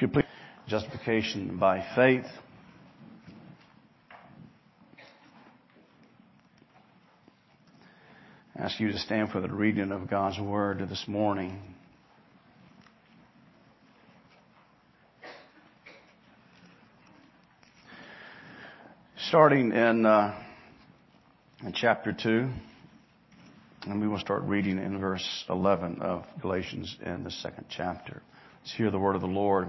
Complete justification by faith. I ask you to stand for the reading of God's Word this morning. Starting in, uh, in chapter 2, and we will start reading in verse 11 of Galatians in the second chapter. Let's hear the word of the Lord.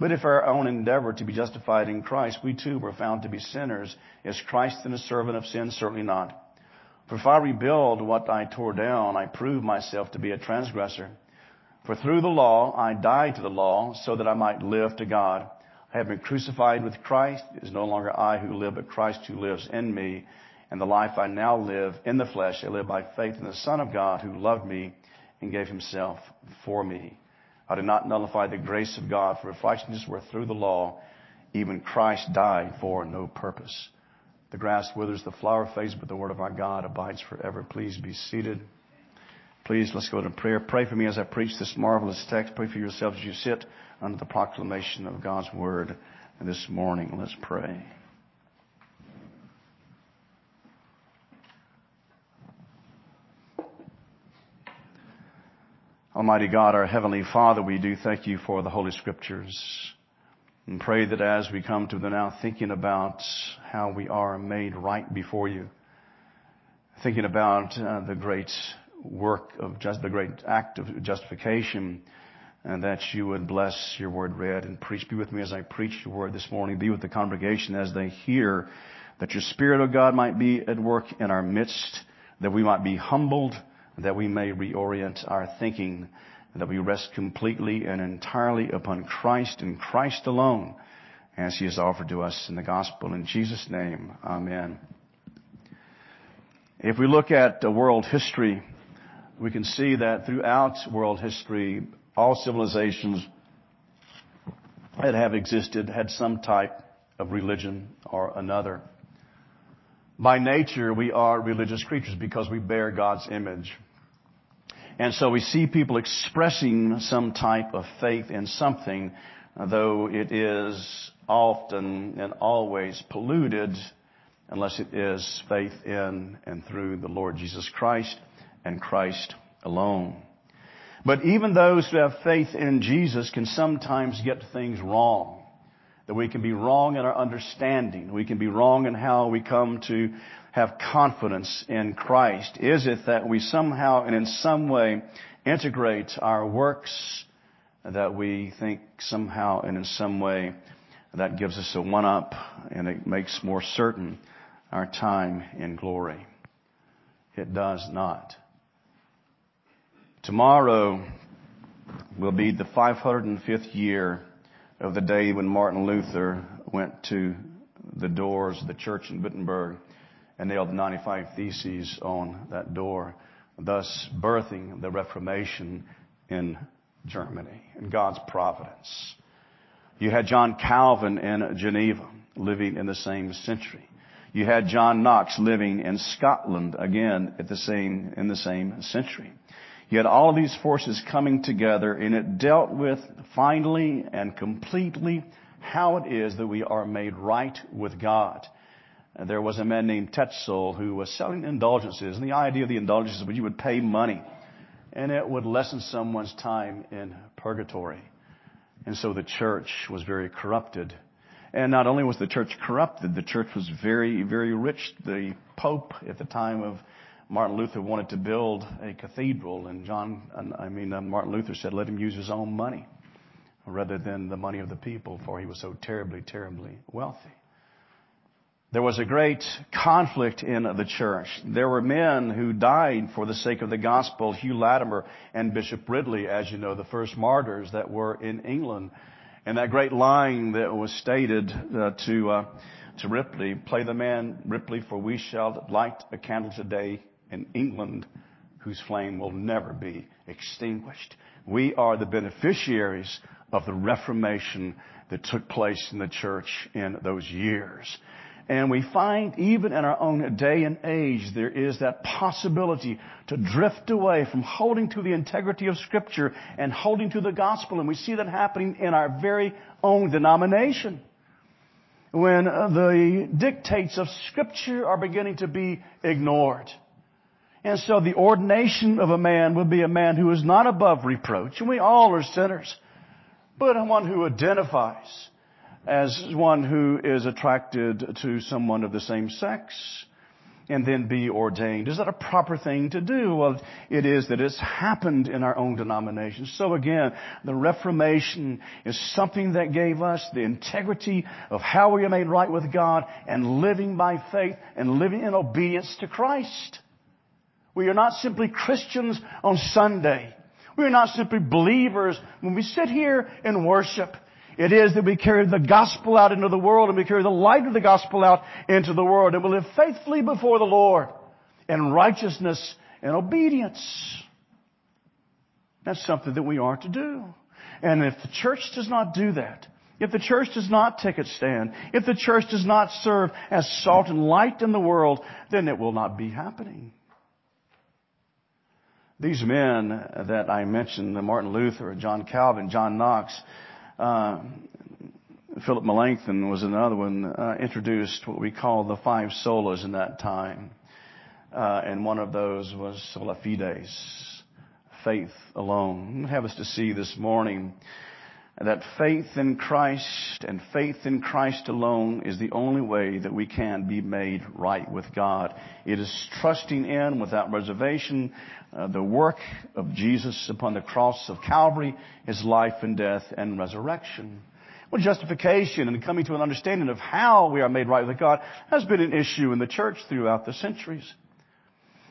But if our own endeavor to be justified in Christ, we too were found to be sinners, is Christ then a servant of sin? Certainly not. For if I rebuild what I tore down, I prove myself to be a transgressor. For through the law I died to the law so that I might live to God. I have been crucified with Christ. It is no longer I who live, but Christ who lives in me. And the life I now live in the flesh, I live by faith in the Son of God who loved me and gave himself for me. I do not nullify the grace of God, for if righteousness were through the law, even Christ died for no purpose. The grass withers, the flower fades, but the word of our God abides forever. Please be seated. Please, let's go to prayer. Pray for me as I preach this marvelous text. Pray for yourselves as you sit under the proclamation of God's word this morning. Let's pray. Almighty God, our Heavenly Father, we do thank you for the Holy Scriptures and pray that as we come to the now thinking about how we are made right before you, thinking about uh, the great work of just the great act of justification, and that you would bless your word read and preach. Be with me as I preach your word this morning. Be with the congregation as they hear that your Spirit, of God, might be at work in our midst, that we might be humbled, that we may reorient our thinking, that we rest completely and entirely upon Christ and Christ alone as he is offered to us in the gospel. In Jesus' name, amen. If we look at world history, we can see that throughout world history, all civilizations that have existed had some type of religion or another. By nature, we are religious creatures because we bear God's image. And so we see people expressing some type of faith in something, though it is often and always polluted unless it is faith in and through the Lord Jesus Christ and Christ alone. But even those who have faith in Jesus can sometimes get things wrong. That we can be wrong in our understanding. We can be wrong in how we come to have confidence in Christ. Is it that we somehow and in some way integrate our works that we think somehow and in some way that gives us a one up and it makes more certain our time in glory? It does not. Tomorrow will be the 505th year of the day when Martin Luther went to the doors of the church in Wittenberg and nailed the 95 Theses on that door, thus birthing the Reformation in Germany in God's providence. You had John Calvin in Geneva living in the same century. You had John Knox living in Scotland again at the same, in the same century. You had all of these forces coming together and it dealt with finally and completely how it is that we are made right with God. And there was a man named Tetzel who was selling indulgences and the idea of the indulgences was you would pay money and it would lessen someone's time in purgatory. And so the church was very corrupted And not only was the church corrupted, the church was very, very rich. The Pope at the time of Martin Luther wanted to build a cathedral, and John, I mean, uh, Martin Luther said, let him use his own money rather than the money of the people, for he was so terribly, terribly wealthy. There was a great conflict in the church. There were men who died for the sake of the gospel. Hugh Latimer and Bishop Ridley, as you know, the first martyrs that were in England. And that great line that was stated uh, to uh, to Ridley, play the man Ridley, for we shall light a candle today in England whose flame will never be extinguished. We are the beneficiaries of the Reformation that took place in the church in those years. And we find even in our own day and age, there is that possibility to drift away from holding to the integrity of scripture and holding to the gospel. And we see that happening in our very own denomination. When the dictates of scripture are beginning to be ignored. And so the ordination of a man would be a man who is not above reproach, and we all are sinners, but one who identifies as one who is attracted to someone of the same sex and then be ordained. Is that a proper thing to do? Well, it is that it's happened in our own denomination. So again, the Reformation is something that gave us the integrity of how we are made right with God and living by faith and living in obedience to Christ. We are not simply Christians on Sunday. We are not simply believers when we sit here and worship. It is that we carry the gospel out into the world and we carry the light of the gospel out into the world and we live faithfully before the Lord in righteousness and obedience. That's something that we are to do. And if the church does not do that, if the church does not take its stand, if the church does not serve as salt and light in the world, then it will not be happening. These men that I mentioned, Martin Luther, John Calvin, John Knox, uh, Philip Melanchthon was another one, uh, introduced what we call the five solas in that time. Uh, and one of those was sola fides, faith alone. I have us to see this morning that faith in Christ and faith in Christ alone is the only way that we can be made right with God. It is trusting in without reservation uh, the work of Jesus upon the cross of Calvary, His life and death and resurrection. Well, justification and coming to an understanding of how we are made right with God has been an issue in the church throughout the centuries.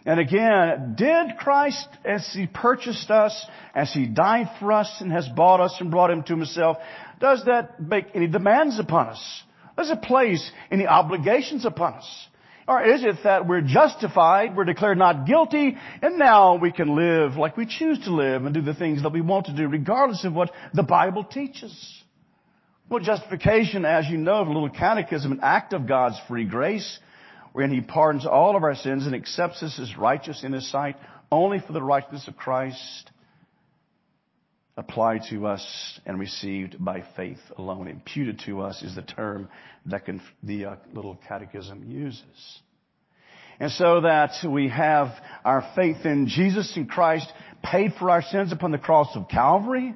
And again, did Christ, as He purchased us, as He died for us and has bought us and brought Him to Himself, does that make any demands upon us? Does it place any obligations upon us? Or is it that we're justified, we're declared not guilty, and now we can live like we choose to live and do the things that we want to do regardless of what the Bible teaches? Well, justification, as you know, of a little catechism, an act of God's free grace, wherein He pardons all of our sins and accepts us as righteous in His sight only for the righteousness of Christ applied to us and received by faith alone. Imputed to us is the term that can, the uh, little catechism uses. And so that we have our faith in Jesus and Christ paid for our sins upon the cross of Calvary.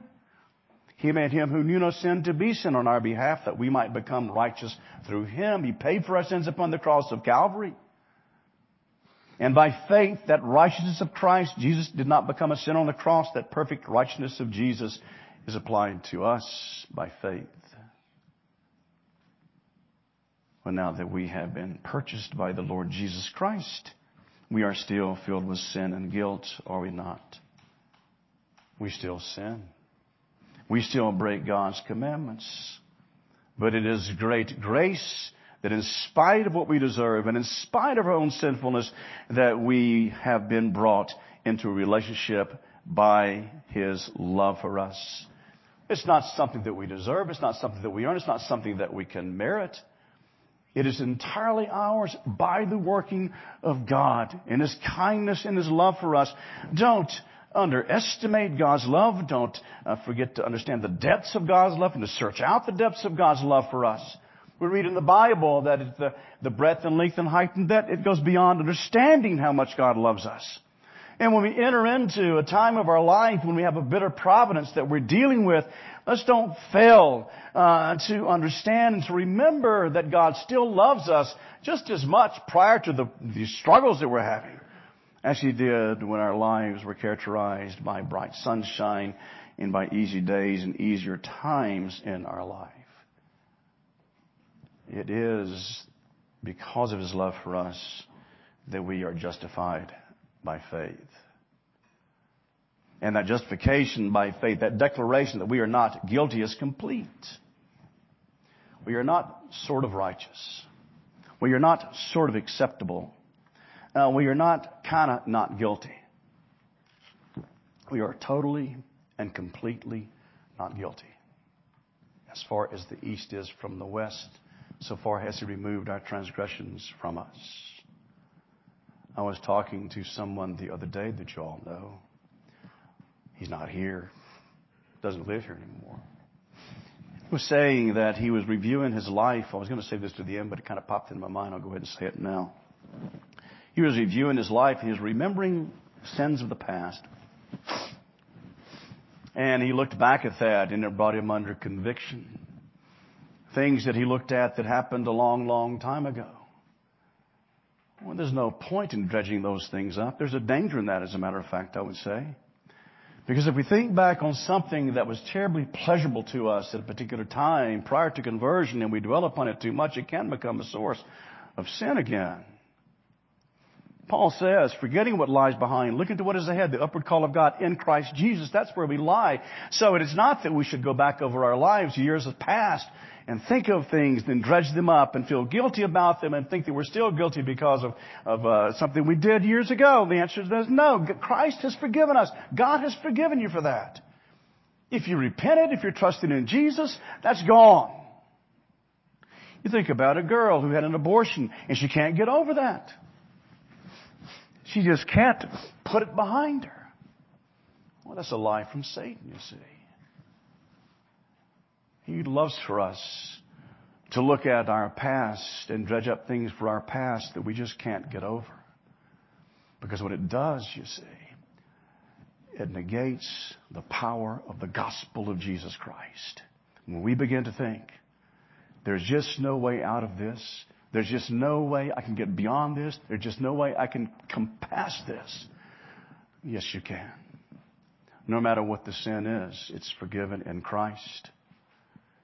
He made him who knew no sin to be sin on our behalf that we might become righteous through him. He paid for our sins upon the cross of Calvary. And by faith, that righteousness of Christ, Jesus did not become a sin on the cross. That perfect righteousness of Jesus is applied to us by faith. But now that we have been purchased by the Lord Jesus Christ, we are still filled with sin and guilt, are we not? We still sin. We still break God's commandments. But it is great grace that in spite of what we deserve and in spite of our own sinfulness, that we have been brought into a relationship by His love for us. It's not something that we deserve. It's not something that we earn. It's not something that we can merit. It is entirely ours by the working of God in His kindness and His love for us. Don't underestimate God's love. Don't uh, forget to understand the depths of God's love and to search out the depths of God's love for us. We read in the Bible that it's the, the breadth and length and height and depth, it goes beyond understanding how much God loves us. And when we enter into a time of our life when we have a bitter providence that we're dealing with, let's don't fail uh, to understand and to remember that God still loves us just as much prior to the, the struggles that we're having as He did when our lives were characterized by bright sunshine and by easy days and easier times in our life. It is because of His love for us that we are justified by faith. And that justification by faith, that declaration that we are not guilty is complete. We are not sort of righteous. We are not sort of acceptable. Uh, we are not kind of not guilty. We are totally and completely not guilty. As far as the east is from the west, so far has He removed our transgressions from us. I was talking to someone the other day that you all know. He's not here. Doesn't live here anymore. He was saying that he was reviewing his life. I was going to say this to the end, but it kind of popped in my mind. I'll go ahead and say it now. He was reviewing his life. He was remembering sins of the past. And he looked back at that and it brought him under conviction. Things that he looked at that happened a long, long time ago. Well, there's no point in dredging those things up. There's a danger in that, as a matter of fact, I would say. Because if we think back on something that was terribly pleasurable to us at a particular time prior to conversion and we dwell upon it too much, it can become a source of sin again. Paul says, forgetting what lies behind, looking to what is ahead, the upward call of God in Christ Jesus. That's where we lie. So it is not that we should go back over our lives, years have passed, and think of things, then dredge them up and feel guilty about them and think that we're still guilty because of, of uh, something we did years ago. The answer is no. Christ has forgiven us. God has forgiven you for that. If you repented, if you're trusting in Jesus, that's gone. You think about a girl who had an abortion and she can't get over that. She just can't put it behind her. Well, that's a lie from Satan, you see. He loves for us to look at our past and dredge up things for our past that we just can't get over. Because what it does, you see, it negates the power of the gospel of Jesus Christ. When we begin to think, there's just no way out of this, there's just no way I can get beyond this, there's just no way I can come past this. Yes, you can. No matter what the sin is, it's forgiven in Christ.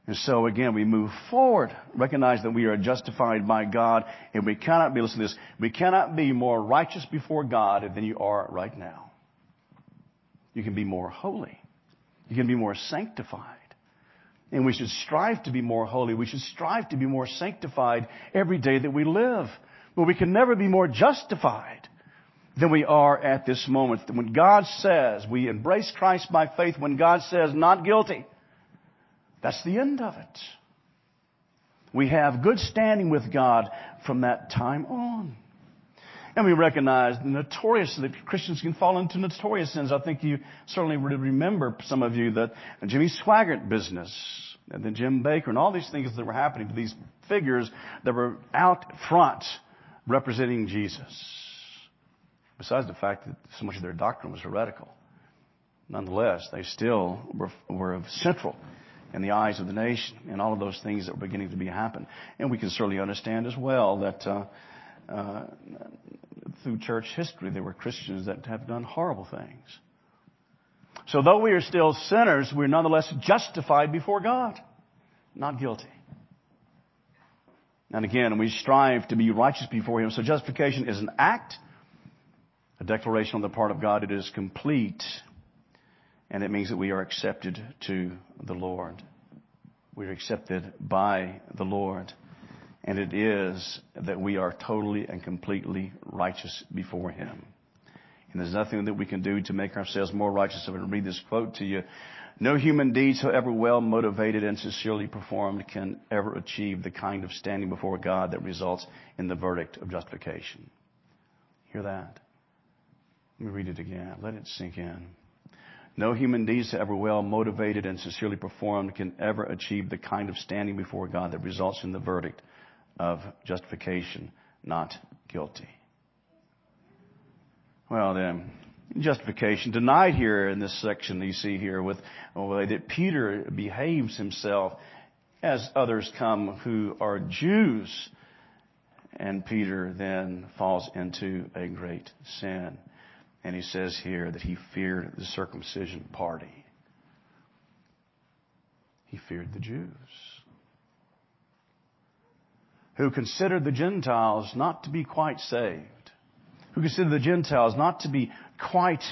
And so again, we move forward, recognize that we are justified by God, and we cannot be, listen to this, we cannot be more righteous before God than you are right now. You can be more holy. You can be more sanctified. And we should strive to be more holy. We should strive to be more sanctified every day that we live. But we can never be more justified than we are at this moment. When God says we embrace Christ by faith, when God says not guilty, that's the end of it. We have good standing with God from that time on. And we recognize the notorious, that Christians can fall into notorious sins. I think you certainly would remember, some of you, that Jimmy Swaggart business, and then Jim Bakker and all these things that were happening to these figures that were out front representing Jesus. Besides the fact that so much of their doctrine was heretical. Nonetheless, they still were, were central in the eyes of the nation and all of those things that were beginning to be happen. And we can certainly understand as well that uh, Uh, through church history there were Christians that have done horrible things. So though we are still sinners, we're nonetheless justified before God, not guilty. And again, we strive to be righteous before Him. So justification is an act, a declaration on the part of God. It is complete and it means that we are accepted to the Lord. We are accepted by the Lord. And it is that we are totally and completely righteous before Him. And there's nothing that we can do to make ourselves more righteous. I'm going to read this quote to you. No human deeds, however well motivated and sincerely performed, can ever achieve the kind of standing before God that results in the verdict of justification. Hear that? Let me read it again. Let it sink in. No human deeds, however well motivated and sincerely performed, can ever achieve the kind of standing before God that results in the verdict of justification, not guilty. Well then, justification denied here in this section you see here with way that Peter behaves himself as others come who are Jews. And Peter then falls into a great sin. And he says here that he feared the circumcision party. He feared the Jews. Who considered the Gentiles not to be quite saved. Who considered the Gentiles not to be quite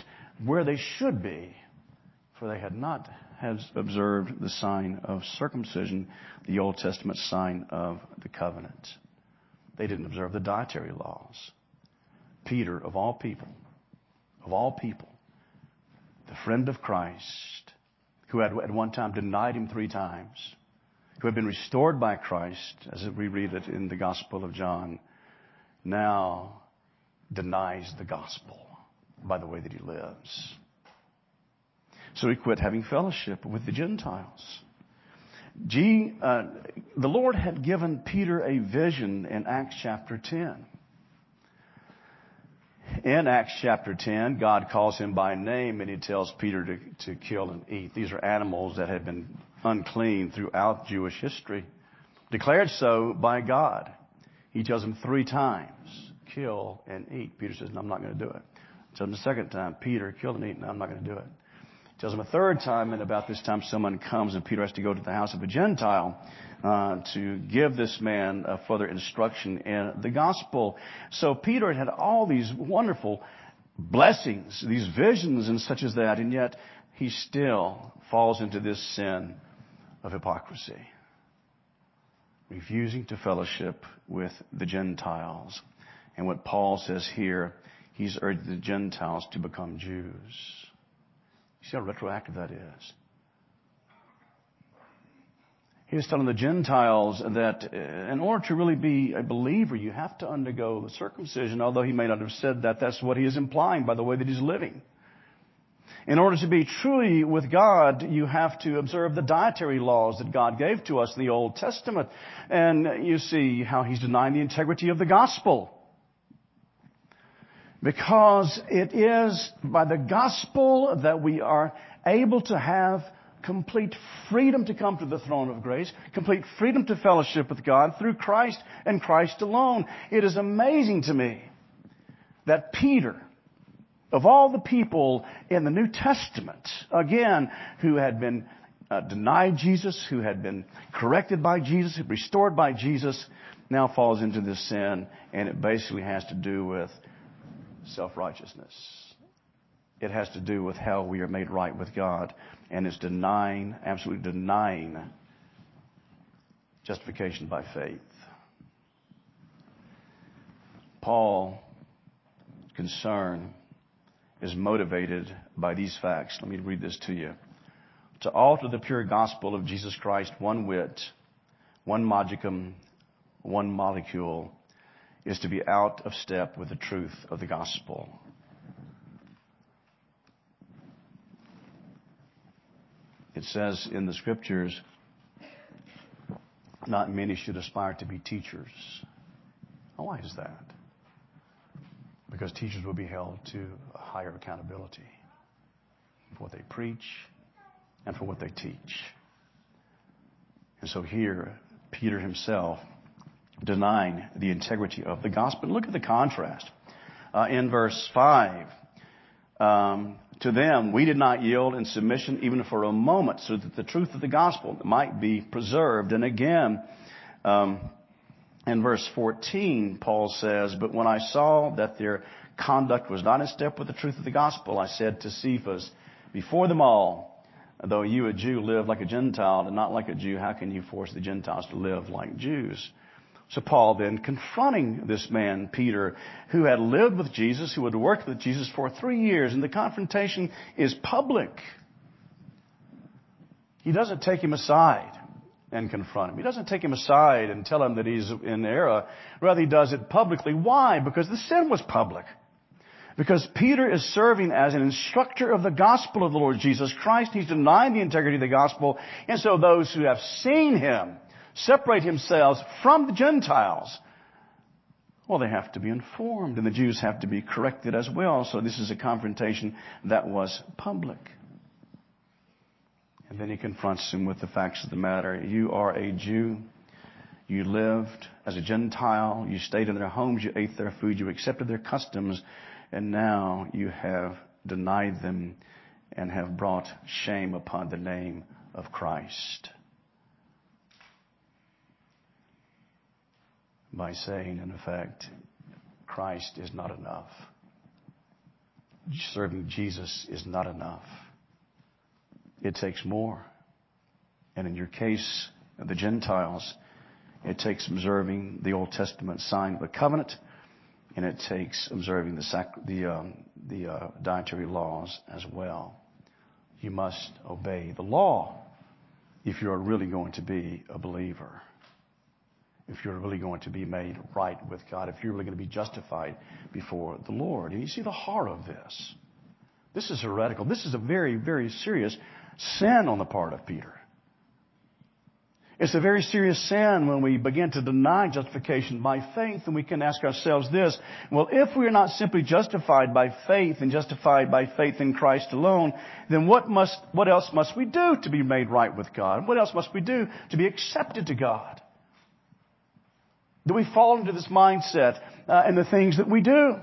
where they should be. For they had not has observed the sign of circumcision, the Old Testament sign of the covenant. They didn't observe the dietary laws. Peter, of all people, of all people, the friend of Christ, who had at one time denied him three times, who had been restored by Christ, as we read it in the Gospel of John, now denies the gospel by the way that he lives. So he quit having fellowship with the Gentiles. G, uh, the Lord had given Peter a vision in Acts chapter 10. In Acts chapter 10, God calls him by name and he tells Peter to, to kill and eat. These are animals that had been unclean throughout Jewish history, declared so by God. He tells him three times, kill and eat. Peter says, no, I'm not going to do it. He tells him the second time, Peter, kill and eat. No, I'm not going to do it. He tells him a third time, and about this time someone comes and Peter has to go to the house of a Gentile uh, to give this man further instruction in the gospel. So Peter had all these wonderful blessings, these visions and such as that, and yet he still falls into this sin of hypocrisy. Refusing to fellowship with the Gentiles. And what Paul says here, he's urged the Gentiles to become Jews. You see how retroactive that is? He was telling the Gentiles that uh, in order to really be a believer, you have to undergo the circumcision, although he may not have said that. That's what he is implying by the way that he's living. In order to be truly with God, you have to observe the dietary laws that God gave to us in the Old Testament. And you see how he's denying the integrity of the gospel. Because it is by the gospel that we are able to have complete freedom to come to the throne of grace, complete freedom to fellowship with God through Christ and Christ alone. It is amazing to me that Peter, of all the people in the New Testament, again, who had been uh, denied Jesus, who had been corrected by Jesus, restored by Jesus, now falls into this sin, and it basically has to do with self-righteousness. It has to do with how we are made right with God and is denying, absolutely denying justification by faith. Paul, concern is motivated by these facts. Let me read this to you. To alter the pure gospel of Jesus Christ one whit, one modicum, one molecule, is to be out of step with the truth of the gospel. It says in the scriptures, not many should aspire to be teachers. why is that? Because teachers will be held to a higher accountability for what they preach and for what they teach. And so here, Peter himself denying the integrity of the gospel. Look at the contrast. Uh, in verse 5, um, to them we did not yield in submission even for a moment so that the truth of the gospel might be preserved. And again, um, in verse 14, Paul says, But when I saw that their conduct was not in step with the truth of the gospel, I said to Cephas, Before them all, though you, a Jew, live like a Gentile and not like a Jew, how can you force the Gentiles to live like Jews? So Paul then confronting this man, Peter, who had lived with Jesus, who had worked with Jesus for three years, and the confrontation is public. He doesn't take him aside and confront him. He doesn't take him aside and tell him that he's in error. Rather, he does it publicly. Why? Because the sin was public. Because Peter is serving as an instructor of the gospel of the Lord Jesus Christ. He's denying the integrity of the gospel. And so those who have seen him separate themselves from the Gentiles Well, they have to be informed, and the Jews have to be corrected as well. So this is a confrontation that was public. And then he confronts him with the facts of the matter. You are a Jew. You lived as a Gentile. You stayed in their homes. You ate their food. You accepted their customs. And now you have denied them and have brought shame upon the name of Christ. By saying, in effect, Christ is not enough. Serving Jesus is not enough. It takes more. And in your case, the Gentiles, it takes observing the Old Testament sign of the covenant, and it takes observing the, um, uh, dietary laws as well. You must obey the law if you're really going to be a believer. If you're really going to be made right with God, if you're really going to be justified before the Lord. And you see the heart of this. This is heretical. This is a very, very serious sin on the part of Peter. It's a very serious sin when we begin to deny justification by faith and we can ask ourselves this, well, if we are not simply justified by faith and justified by faith in Christ alone, then what must, what else must we do to be made right with God? What else must we do to be accepted to God? Do we fall into this mindset uh, in the things that we do?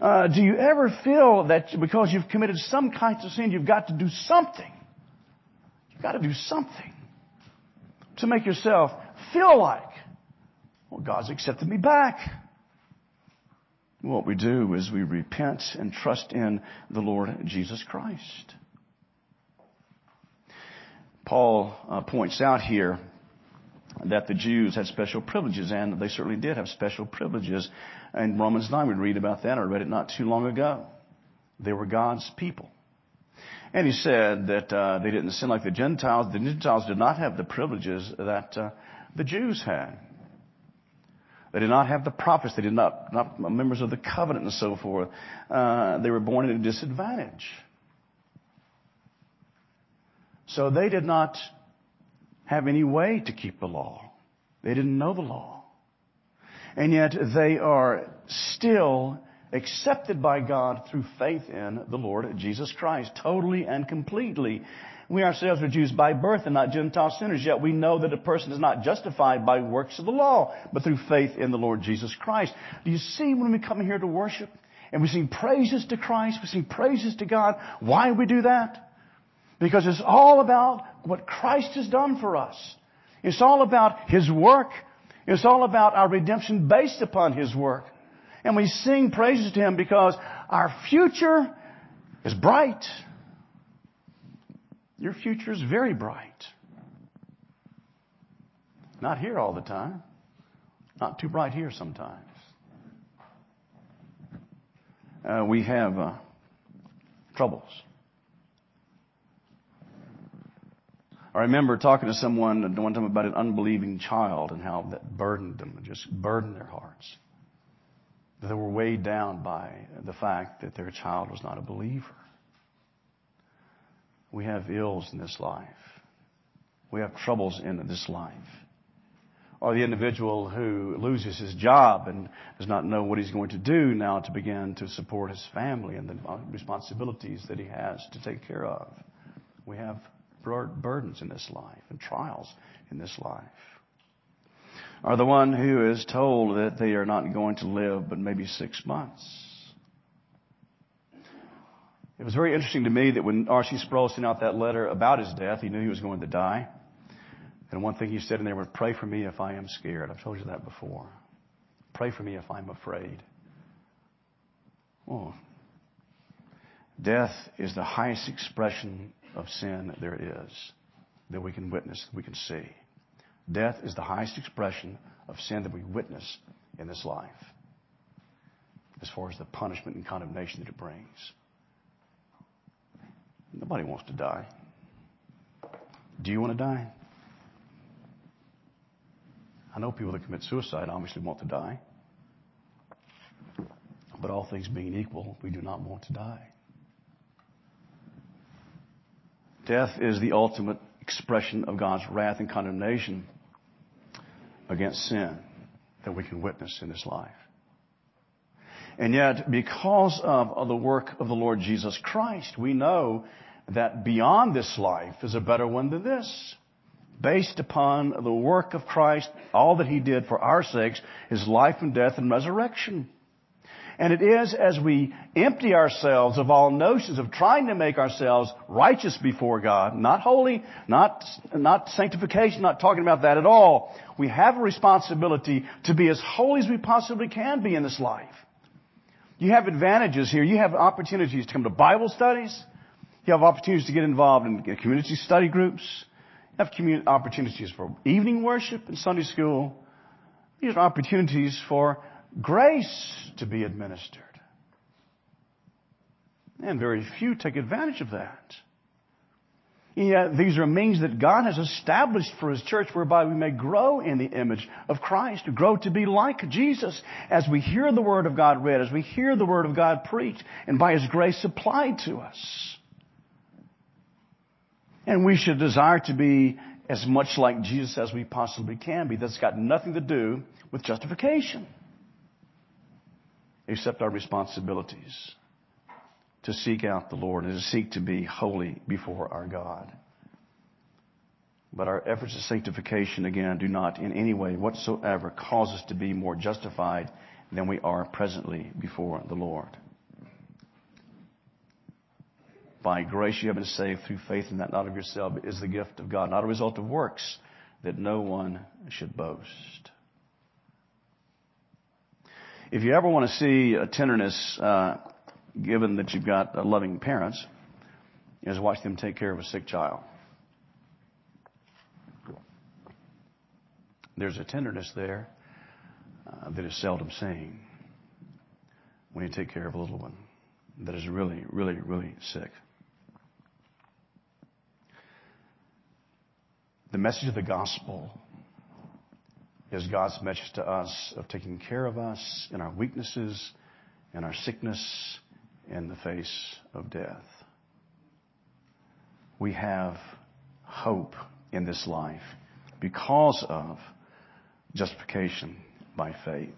Uh, do you ever feel that because you've committed some kind of sin, you've got to do something? You've got to do something to make yourself feel like, well, God's accepted me back. What we do is we repent and trust in the Lord Jesus Christ. Paul uh, points out here that the Jews had special privileges, and they certainly did have special privileges. In Romans 9, we read about that. I read it not too long ago. They were God's people. And he said that uh, they didn't sin like the Gentiles. The Gentiles did not have the privileges that uh, the Jews had. They did not have the prophets. They did not, not members of the covenant and so forth. Uh, they were born at a disadvantage. So they did not have any way to keep the law. They didn't know the law. And yet they are still accepted by God through faith in the Lord Jesus Christ, totally and completely. We ourselves are Jews by birth and not Gentile sinners, yet we know that a person is not justified by works of the law, but through faith in the Lord Jesus Christ. Do you see when we come here to worship and we sing praises to Christ, we sing praises to God, why we do that? Because it's all about what Christ has done for us. It's all about His work. It's all about our redemption based upon His work. And we sing praises to Him because our future is bright. Your future is very bright. Not here all the time. Not too bright here sometimes. Uh, we have uh, troubles. I remember talking to someone one time about an unbelieving child and how that burdened them, just burdened their hearts. They were weighed down by the fact that their child was not a believer. We have ills in this life. We have troubles in this life. Or the individual who loses his job and does not know what he's going to do now to begin to support his family and the responsibilities that he has to take care of. We have burdens in this life and trials in this life. Or the one who is told that they are not going to live but maybe six months. It was very interesting to me that when R.C. Sproul sent out that letter about his death, he knew he was going to die. And one thing he said in there was, pray for me if I am scared. I've told you that before. Pray for me if I'm afraid. Oh. Death is the highest expression of sin there is that we can witness, we can see. Death is the highest expression of sin that we witness in this life as far as the punishment and condemnation that it brings. Nobody wants to die. Do you want to die? I know people that commit suicide obviously want to die. But all things being equal, we do not want to die. Death is the ultimate expression of God's wrath and condemnation against sin that we can witness in this life. And yet, because of, the work of the Lord Jesus Christ, we know that beyond this life is a better one than this. Based upon the work of Christ, all that He did for our sakes, His life and death and resurrection. And it is as we empty ourselves of all notions of trying to make ourselves righteous before God, not holy, not, not sanctification, not talking about that at all. We have a responsibility to be as holy as we possibly can be in this life. You have advantages here. You have opportunities to come to Bible studies. You have opportunities to get involved in community study groups. You have opportunities for evening worship and Sunday school. These are opportunities for grace to be administered. And very few take advantage of that. Yet these are means that God has established for His church whereby we may grow in the image of Christ, grow to be like Jesus as we hear the Word of God read, as we hear the Word of God preached, and by His grace applied to us. And we should desire to be as much like Jesus as we possibly can be. That's got nothing to do with justification accept our responsibilities to seek out the Lord and to seek to be holy before our God. But our efforts of sanctification, again, do not in any way whatsoever cause us to be more justified than we are presently before the Lord. By grace you have been saved through faith in that not of yourself, is the gift of God, not a result of works, that no one should boast. If you ever want to see a tenderness, uh, given that you've got uh, loving parents, is watch them take care of a sick child. There's a tenderness there uh, that is seldom seen when you take care of a little one that is really, really, really sick. The message of the gospel is God's message to us of taking care of us in our weaknesses, in our sickness, in the face of death. We have hope in this life because of justification by faith.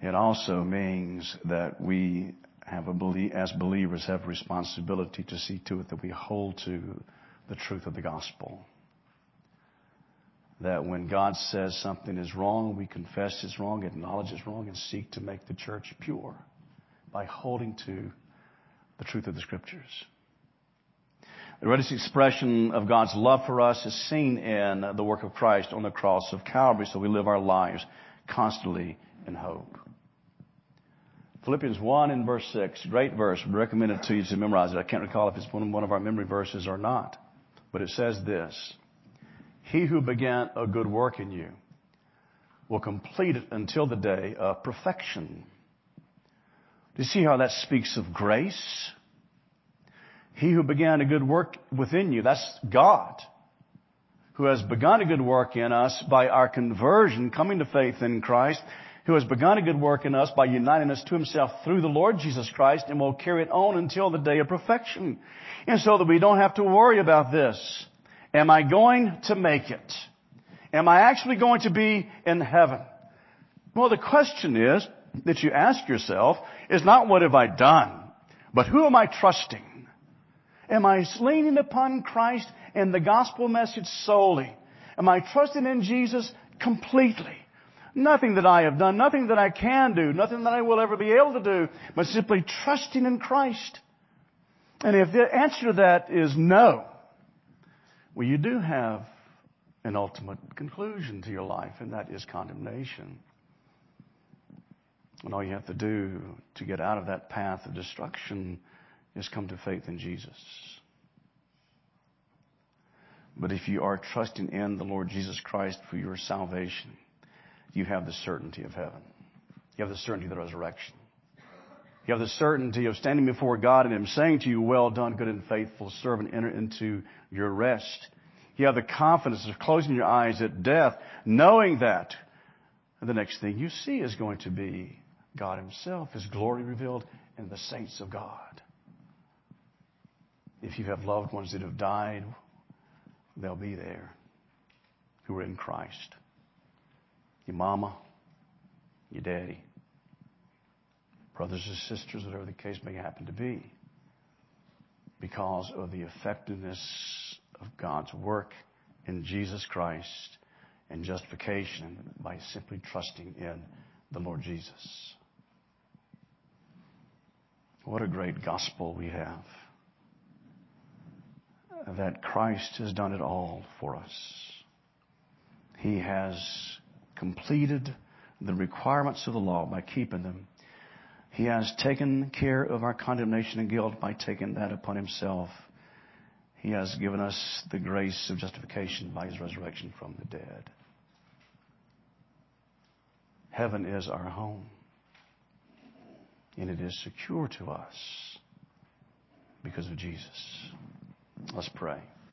It also means that we have a belief, as believers have responsibility to see to it that we hold to the truth of the gospel that when God says something is wrong, we confess it's wrong, acknowledge it's wrong, and seek to make the church pure by holding to the truth of the scriptures. The greatest expression of God's love for us is seen in the work of Christ on the cross of Calvary, so we live our lives constantly in hope. Philippians 1 in verse 6, great verse, we recommend it to you to memorize it. I can't recall if it's one of our memory verses or not, but it says this, he who began a good work in you will complete it until the day of perfection. Do you see how that speaks of grace? He who began a good work within you, that's God, who has begun a good work in us by our conversion, coming to faith in Christ, who has begun a good work in us by uniting us to himself through the Lord Jesus Christ and will carry it on until the day of perfection. And so that we don't have to worry about this. Am I going to make it? Am I actually going to be in heaven? Well, the question is that you ask yourself is not what have I done, but who am I trusting? Am I leaning upon Christ and the gospel message solely? Am I trusting in Jesus completely? Nothing that I have done, nothing that I can do, nothing that I will ever be able to do, but simply trusting in Christ. And if the answer to that is no, well, you do have an ultimate conclusion to your life, and that is condemnation. And all you have to do to get out of that path of destruction is come to faith in Jesus. But if you are trusting in the Lord Jesus Christ for your salvation, you have the certainty of heaven. You have the certainty of the resurrection. You have the certainty of standing before God and Him saying to you, Well done, good and faithful servant, enter into your rest. You have the confidence of closing your eyes at death, knowing that the next thing you see is going to be God Himself, His glory revealed, and the saints of God. If you have loved ones that have died, they'll be there. who are in Christ. Your mama, your daddy, brothers and sisters, whatever the case may happen to be, because of the effectiveness of God's work in Jesus Christ and justification by simply trusting in the Lord Jesus. What a great gospel we have. That Christ has done it all for us. He has completed the requirements of the law by keeping them. He has taken care of our condemnation and guilt by taking that upon himself. He has given us the grace of justification by his resurrection from the dead. Heaven is our home. And it is secure to us because of Jesus. Let's pray.